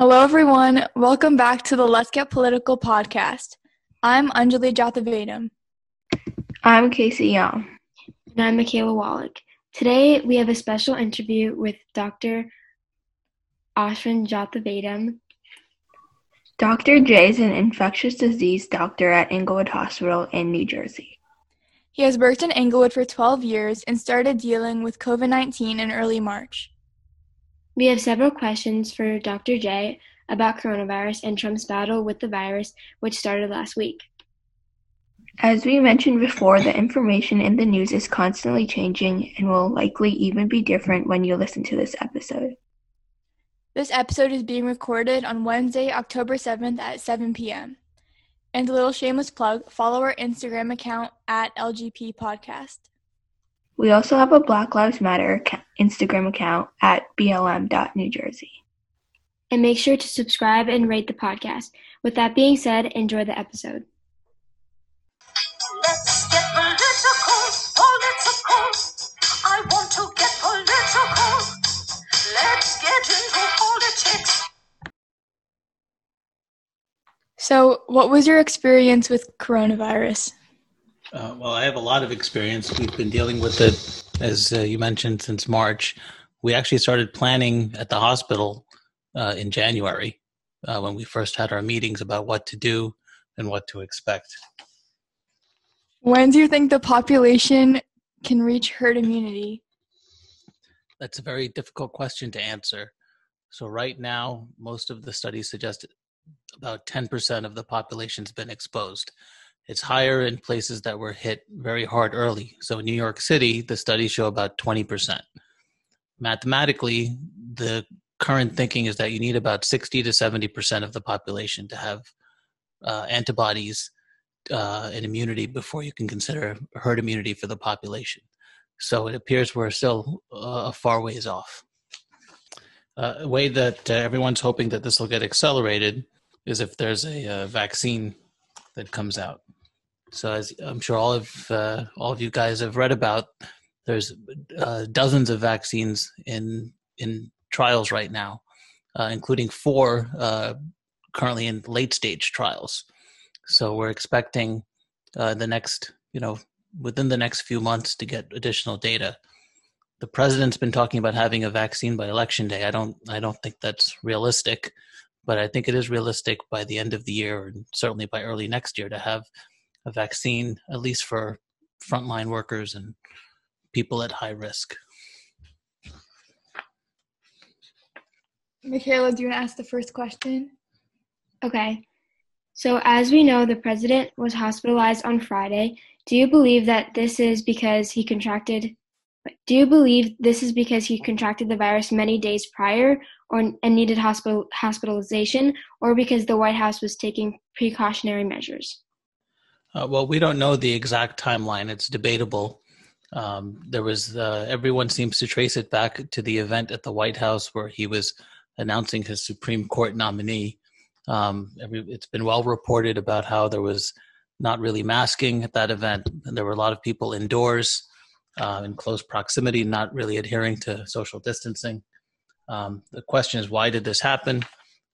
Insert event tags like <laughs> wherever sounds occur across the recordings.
Hello, everyone. Welcome back to the Let's Get Political podcast. I'm Anjali Jathavedam. I'm Casey Young. And I'm Michaela Wallach. Today, we have a special interview with Dr. Ashwin Jathavedam. Dr. J is an infectious disease doctor at Englewood Hospital in New Jersey. He has worked in Englewood for 12 years and started dealing with COVID 19 in early March. We have several questions for Dr. J about coronavirus and Trump's battle with the virus, which started last week. As we mentioned before, the information in the news is constantly changing and will likely even be different when you listen to this episode. This episode is being recorded on Wednesday, October 7th at 7 p.m. And a little shameless plug follow our Instagram account at LGP Podcast. We also have a Black Lives Matter Instagram account at blm.newjersey. And make sure to subscribe and rate the podcast. With that being said, enjoy the episode. Let's get political, political. I want to get political. Let's get into politics. So, what was your experience with coronavirus? Uh, well, I have a lot of experience. We've been dealing with it, as uh, you mentioned, since March. We actually started planning at the hospital uh, in January uh, when we first had our meetings about what to do and what to expect. When do you think the population can reach herd immunity? That's a very difficult question to answer. So, right now, most of the studies suggest about 10% of the population's been exposed. It's higher in places that were hit very hard early. So in New York City, the studies show about 20%. Mathematically, the current thinking is that you need about 60 to 70% of the population to have uh, antibodies uh, and immunity before you can consider herd immunity for the population. So it appears we're still uh, a far ways off. Uh, a way that uh, everyone's hoping that this will get accelerated is if there's a, a uh, vaccine that comes out. So as I'm sure all of uh, all of you guys have read about, there's uh, dozens of vaccines in in trials right now, uh, including four uh, currently in late stage trials. So we're expecting uh, the next, you know, within the next few months to get additional data. The president's been talking about having a vaccine by election day. I don't I don't think that's realistic, but I think it is realistic by the end of the year and certainly by early next year to have a vaccine, at least for frontline workers and people at high risk. Michaela, do you want to ask the first question? Okay. So, as we know, the president was hospitalized on Friday. Do you believe that this is because he contracted? Do you believe this is because he contracted the virus many days prior, or and needed hospital hospitalization, or because the White House was taking precautionary measures? Uh, well, we don't know the exact timeline. It's debatable. Um, there was uh, everyone seems to trace it back to the event at the White House where he was announcing his Supreme Court nominee. Um, every, it's been well reported about how there was not really masking at that event, and there were a lot of people indoors uh, in close proximity, not really adhering to social distancing. Um, the question is, why did this happen?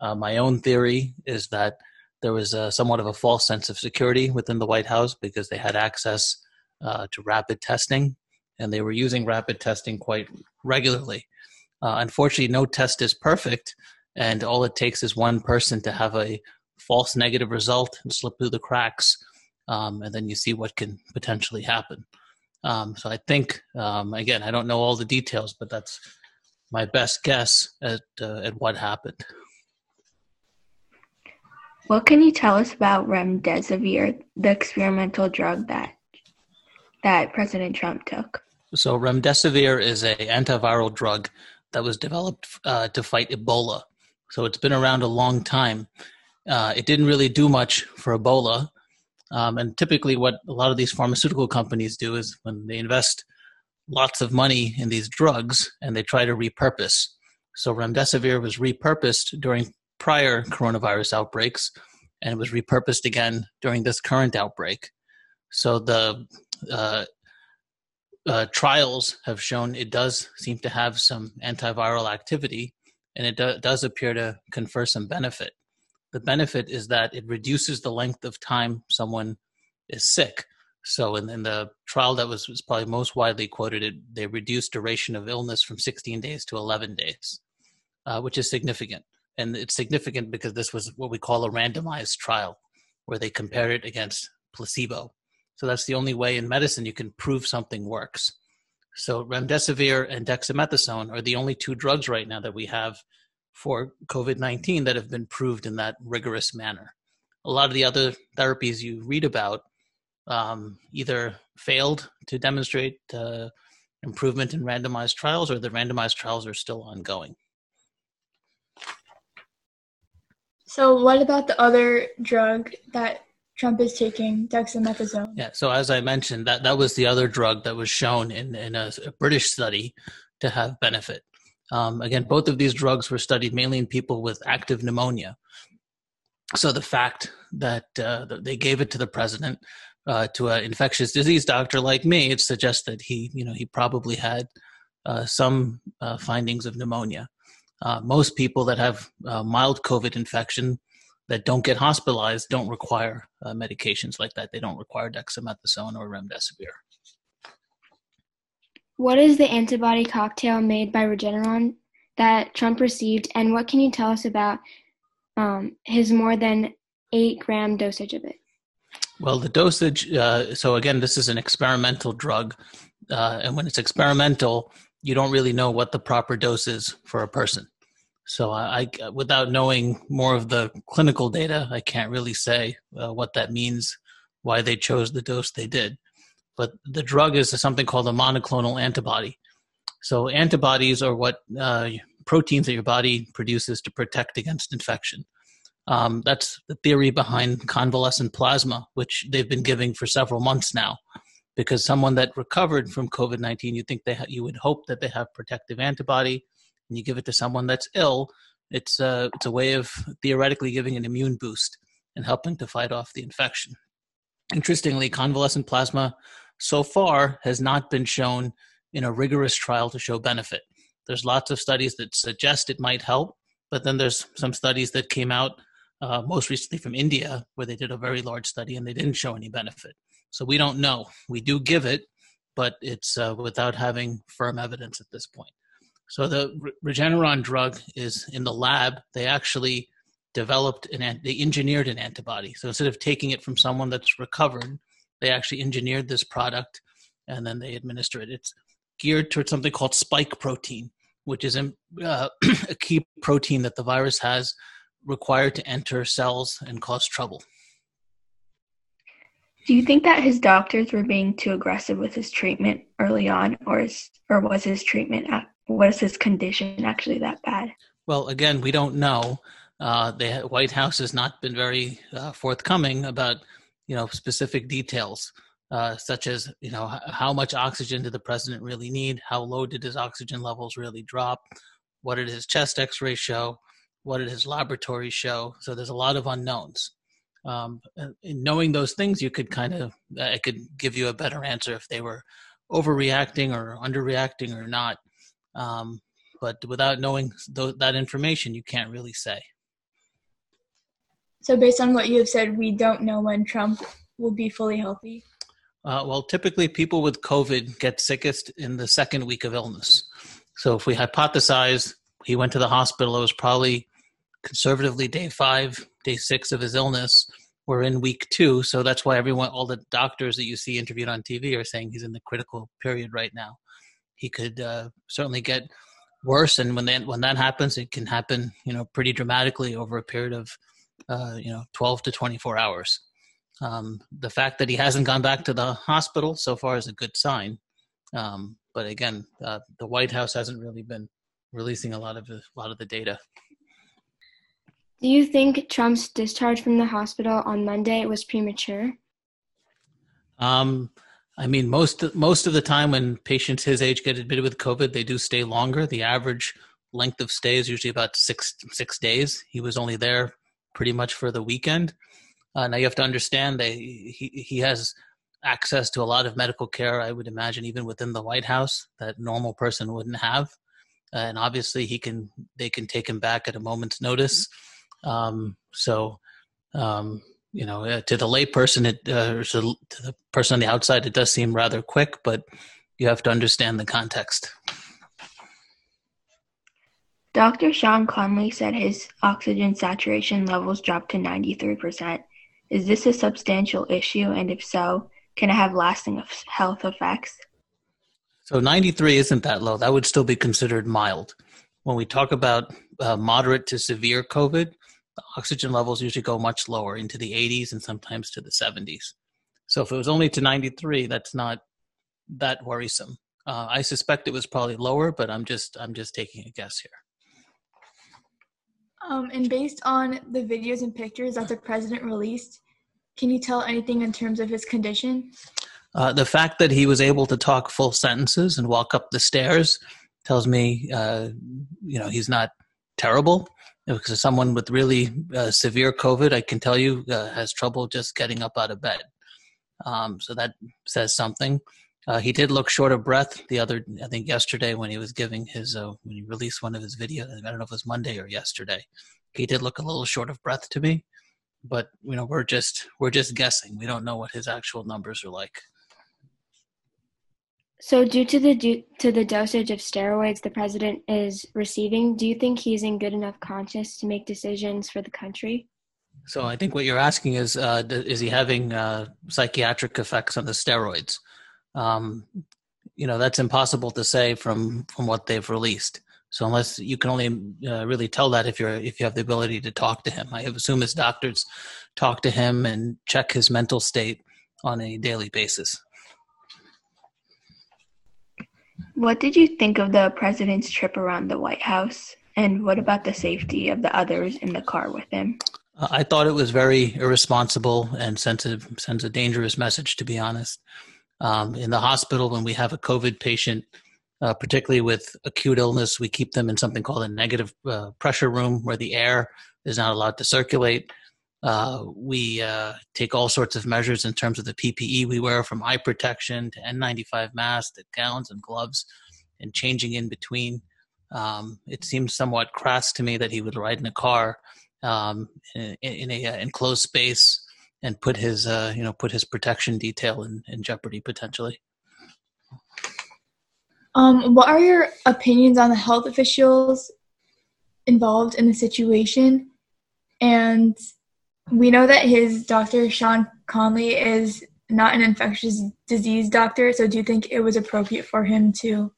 Uh, my own theory is that there was a, somewhat of a false sense of security within the White House because they had access uh, to rapid testing and they were using rapid testing quite regularly. Uh, unfortunately, no test is perfect, and all it takes is one person to have a false negative result and slip through the cracks, um, and then you see what can potentially happen. Um, so I think, um, again, I don't know all the details, but that's my best guess at uh, at what happened. What can you tell us about remdesivir, the experimental drug that that President Trump took? So remdesivir is a antiviral drug that was developed uh, to fight Ebola. So it's been around a long time. Uh, it didn't really do much for Ebola. Um, and typically, what a lot of these pharmaceutical companies do is when they invest lots of money in these drugs and they try to repurpose. So remdesivir was repurposed during prior coronavirus outbreaks, and it was repurposed again during this current outbreak. So the uh, uh, trials have shown it does seem to have some antiviral activity, and it do, does appear to confer some benefit. The benefit is that it reduces the length of time someone is sick. So in, in the trial that was, was probably most widely quoted, it, they reduced duration of illness from 16 days to 11 days, uh, which is significant. And it's significant because this was what we call a randomized trial, where they compared it against placebo. So that's the only way in medicine you can prove something works. So remdesivir and dexamethasone are the only two drugs right now that we have for COVID 19 that have been proved in that rigorous manner. A lot of the other therapies you read about um, either failed to demonstrate uh, improvement in randomized trials or the randomized trials are still ongoing. So, what about the other drug that Trump is taking, dexamethasone? Yeah, so as I mentioned, that, that was the other drug that was shown in, in a, a British study to have benefit. Um, again, both of these drugs were studied mainly in people with active pneumonia. So the fact that uh, they gave it to the president, uh, to an infectious disease doctor like me, it suggests that he, you know, he probably had uh, some uh, findings of pneumonia. Uh, most people that have uh, mild COVID infection that don't get hospitalized don't require uh, medications like that. They don't require dexamethasone or remdesivir. What is the antibody cocktail made by Regeneron that Trump received, and what can you tell us about um, his more than eight gram dosage of it? Well, the dosage, uh, so again, this is an experimental drug. Uh, and when it's experimental, you don't really know what the proper dose is for a person. So I, I, without knowing more of the clinical data, I can't really say uh, what that means, why they chose the dose they did. But the drug is something called a monoclonal antibody. So antibodies are what uh, proteins that your body produces to protect against infection. Um, that's the theory behind convalescent plasma, which they've been giving for several months now. Because someone that recovered from COVID nineteen, you think they ha- you would hope that they have protective antibody and you give it to someone that's ill, it's a, uh, it's a way of theoretically giving an immune boost and helping to fight off the infection. Interestingly, convalescent plasma so far has not been shown in a rigorous trial to show benefit. There's lots of studies that suggest it might help, but then there's some studies that came out uh, most recently from India where they did a very large study and they didn't show any benefit. So we don't know. We do give it, but it's uh, without having firm evidence at this point. So the Regeneron drug is in the lab. They actually developed an they engineered an antibody. So instead of taking it from someone that's recovered, they actually engineered this product and then they administer it. It's geared towards something called spike protein, which is a, uh, <clears throat> a key protein that the virus has required to enter cells and cause trouble. Do you think that his doctors were being too aggressive with his treatment early on, or is, or was his treatment was his condition actually that bad? Well, again, we don't know. Uh, the White House has not been very uh, forthcoming about you know specific details, uh, such as you know how much oxygen did the president really need, how low did his oxygen levels really drop, what did his chest X-ray show, what did his laboratory show. So there's a lot of unknowns. Um, in knowing those things, you could kind of I could give you a better answer if they were overreacting or underreacting or not. Um, but without knowing th- that information, you can't really say. So, based on what you have said, we don't know when Trump will be fully healthy. Uh, well, typically people with COVID get sickest in the second week of illness. So, if we hypothesize he went to the hospital, it was probably conservatively day five, day six of his illness. We're in week two, so that's why everyone, all the doctors that you see interviewed on TV, are saying he's in the critical period right now he could uh, certainly get worse. And when that when that happens, it can happen, you know, pretty dramatically over a period of, uh, you know, 12 to 24 hours. Um, the fact that he hasn't gone back to the hospital so far is a good sign. Um, but again, uh, the White House hasn't really been releasing a lot of the, a lot of the data. Do you think Trump's discharge from the hospital on Monday was premature? Um, I mean, most most of the time when patients his age get admitted with COVID, they do stay longer. The average length of stay is usually about six six days. He was only there pretty much for the weekend. Uh, now you have to understand that he he has access to a lot of medical care. I would imagine even within the White House that normal person wouldn't have. and obviously he can they can take him back at a moment's notice. Um, so, um, you know, uh, to the layperson, it uh, to, to the person on the outside, it does seem rather quick, but you have to understand the context. Dr. Sean Conley said his oxygen saturation levels dropped to 93%. Is this a substantial issue? And if so, can it have lasting health effects? So 93 isn't that low. That would still be considered mild. When we talk about uh, moderate to severe COVID, the oxygen levels usually go much lower into the 80s and sometimes to the 70s. So if it was only to 93, that's not that worrisome. Uh, I suspect it was probably lower, but I'm just I'm just taking a guess here. Um, and based on the videos and pictures that the president released, can you tell anything in terms of his condition? Uh, the fact that he was able to talk full sentences and walk up the stairs tells me, uh, you know, he's not terrible. Because someone with really uh, severe COVID, I can tell you, uh, has trouble just getting up out of bed. Um, so that says something. Uh, he did look short of breath the other, I think, yesterday when he was giving his uh, when he released one of his videos. I don't know if it was Monday or yesterday. He did look a little short of breath to me, but you know we're just we're just guessing. We don't know what his actual numbers are like. So, due to the due to the dosage of steroids the president is receiving, do you think he's in good enough conscience to make decisions for the country? So, I think what you're asking is, uh, is he having uh, psychiatric effects on the steroids? um, you know that's impossible to say from from what they've released. So unless you can only uh, really tell that if you're if you have the ability to talk to him, I assume his doctors talk to him and check his mental state on a daily basis. What did you think of the president's trip around the White House? And what about the safety of the others in the car with him? Uh, I thought it was very irresponsible and sends a, sends a dangerous message, to be honest um, in the hospital when we have a COVID patient, uh, particularly with acute illness, we keep them in something called a negative uh, pressure room where the air is not allowed to circulate. Uh, we uh, take all sorts of measures in terms of the PPE we wear, from eye protection to N95 masks to gowns and gloves, and changing in between. Um, it seems somewhat crass to me that he would ride in a car um, in, in a uh, enclosed space and put his uh, you know put his protection detail in, in jeopardy potentially. Um, what are your opinions on the health officials involved in the situation? And we know that his doctor, Sean Conley, is not an infectious disease doctor. So, do you think it was appropriate for him to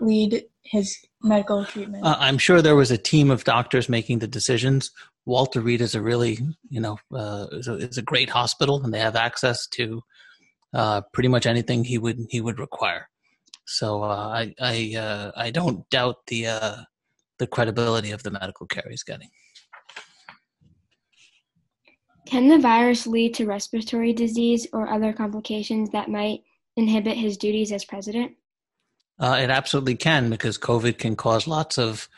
lead his medical treatment? Uh, I'm sure there was a team of doctors making the decisions. Walter Reed is a really, you know, uh, is, a, is a great hospital, and they have access to uh, pretty much anything he would he would require. So uh, I I uh, I don't doubt the uh, the credibility of the medical care he's getting. Can the virus lead to respiratory disease or other complications that might inhibit his duties as president? Uh, it absolutely can because COVID can cause lots of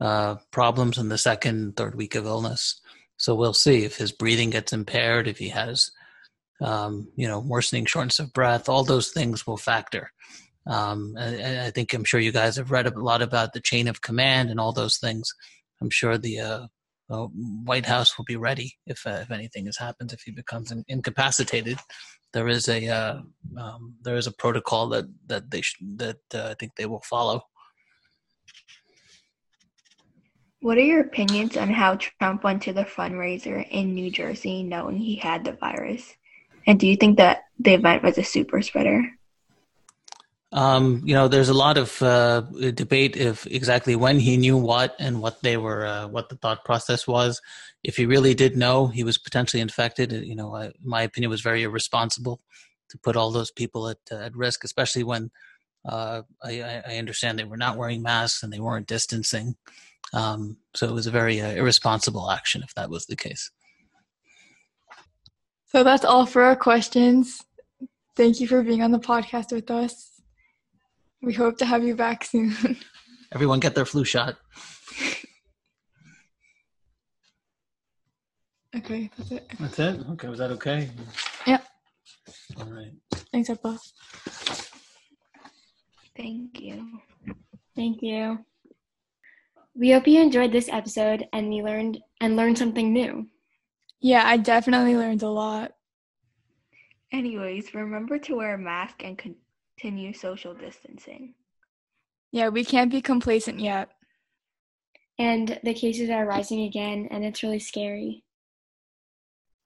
uh, problems in the second, third week of illness. So we'll see if his breathing gets impaired, if he has, um, you know, worsening shortness of breath. All those things will factor. Um, I, I, think I'm sure you guys have read a lot about the chain of command and all those things. I'm sure the uh, uh, White House will be ready if uh, if anything has happened. If he becomes in, incapacitated, there is a uh, um, there is a protocol that that they sh- that uh, I think they will follow. What are your opinions on how Trump went to the fundraiser in New Jersey knowing he had the virus? And do you think that the event was a super spreader? Um, you know, there's a lot of uh, debate if exactly when he knew what and what they were, uh, what the thought process was. If he really did know he was potentially infected, you know, I, my opinion was very irresponsible to put all those people at uh, at risk, especially when uh, I, I, understand they were not wearing masks and they weren't distancing. Um, so it was a very uh, irresponsible action if that was the case. So that's all for our questions. Thank you for being on the podcast with us. We hope to have you back soon. <laughs> Everyone get their flu shot. okay, that's it. That's it? Okay, was that okay? Yep. All right. Thanks, Appa. Thank you. Thank you. We hope you enjoyed this episode and you learned and learned something new. Yeah, I definitely learned a lot. Anyways, remember to wear a mask and continue social distancing. Yeah, we can't be complacent yet. And the cases are rising again, and it's really scary.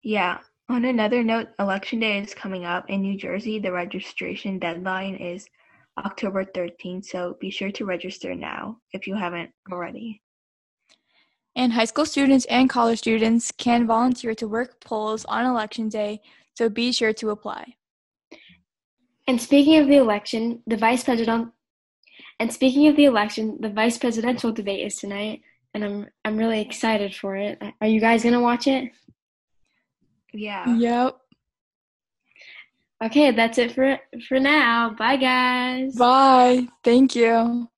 Yeah. On another note, Election Day is coming up. In New Jersey, the registration deadline is October 13th, so be sure to register now if you haven't already. And high school students and college students can volunteer to work polls on election day, so be sure to apply. And speaking of the election, the vice president and speaking of the election, the vice presidential debate is tonight, and I'm I'm really excited for it. Are you guys gonna watch it? Yeah. Yep. Okay, that's it for for now. Bye guys. Bye. Thank you.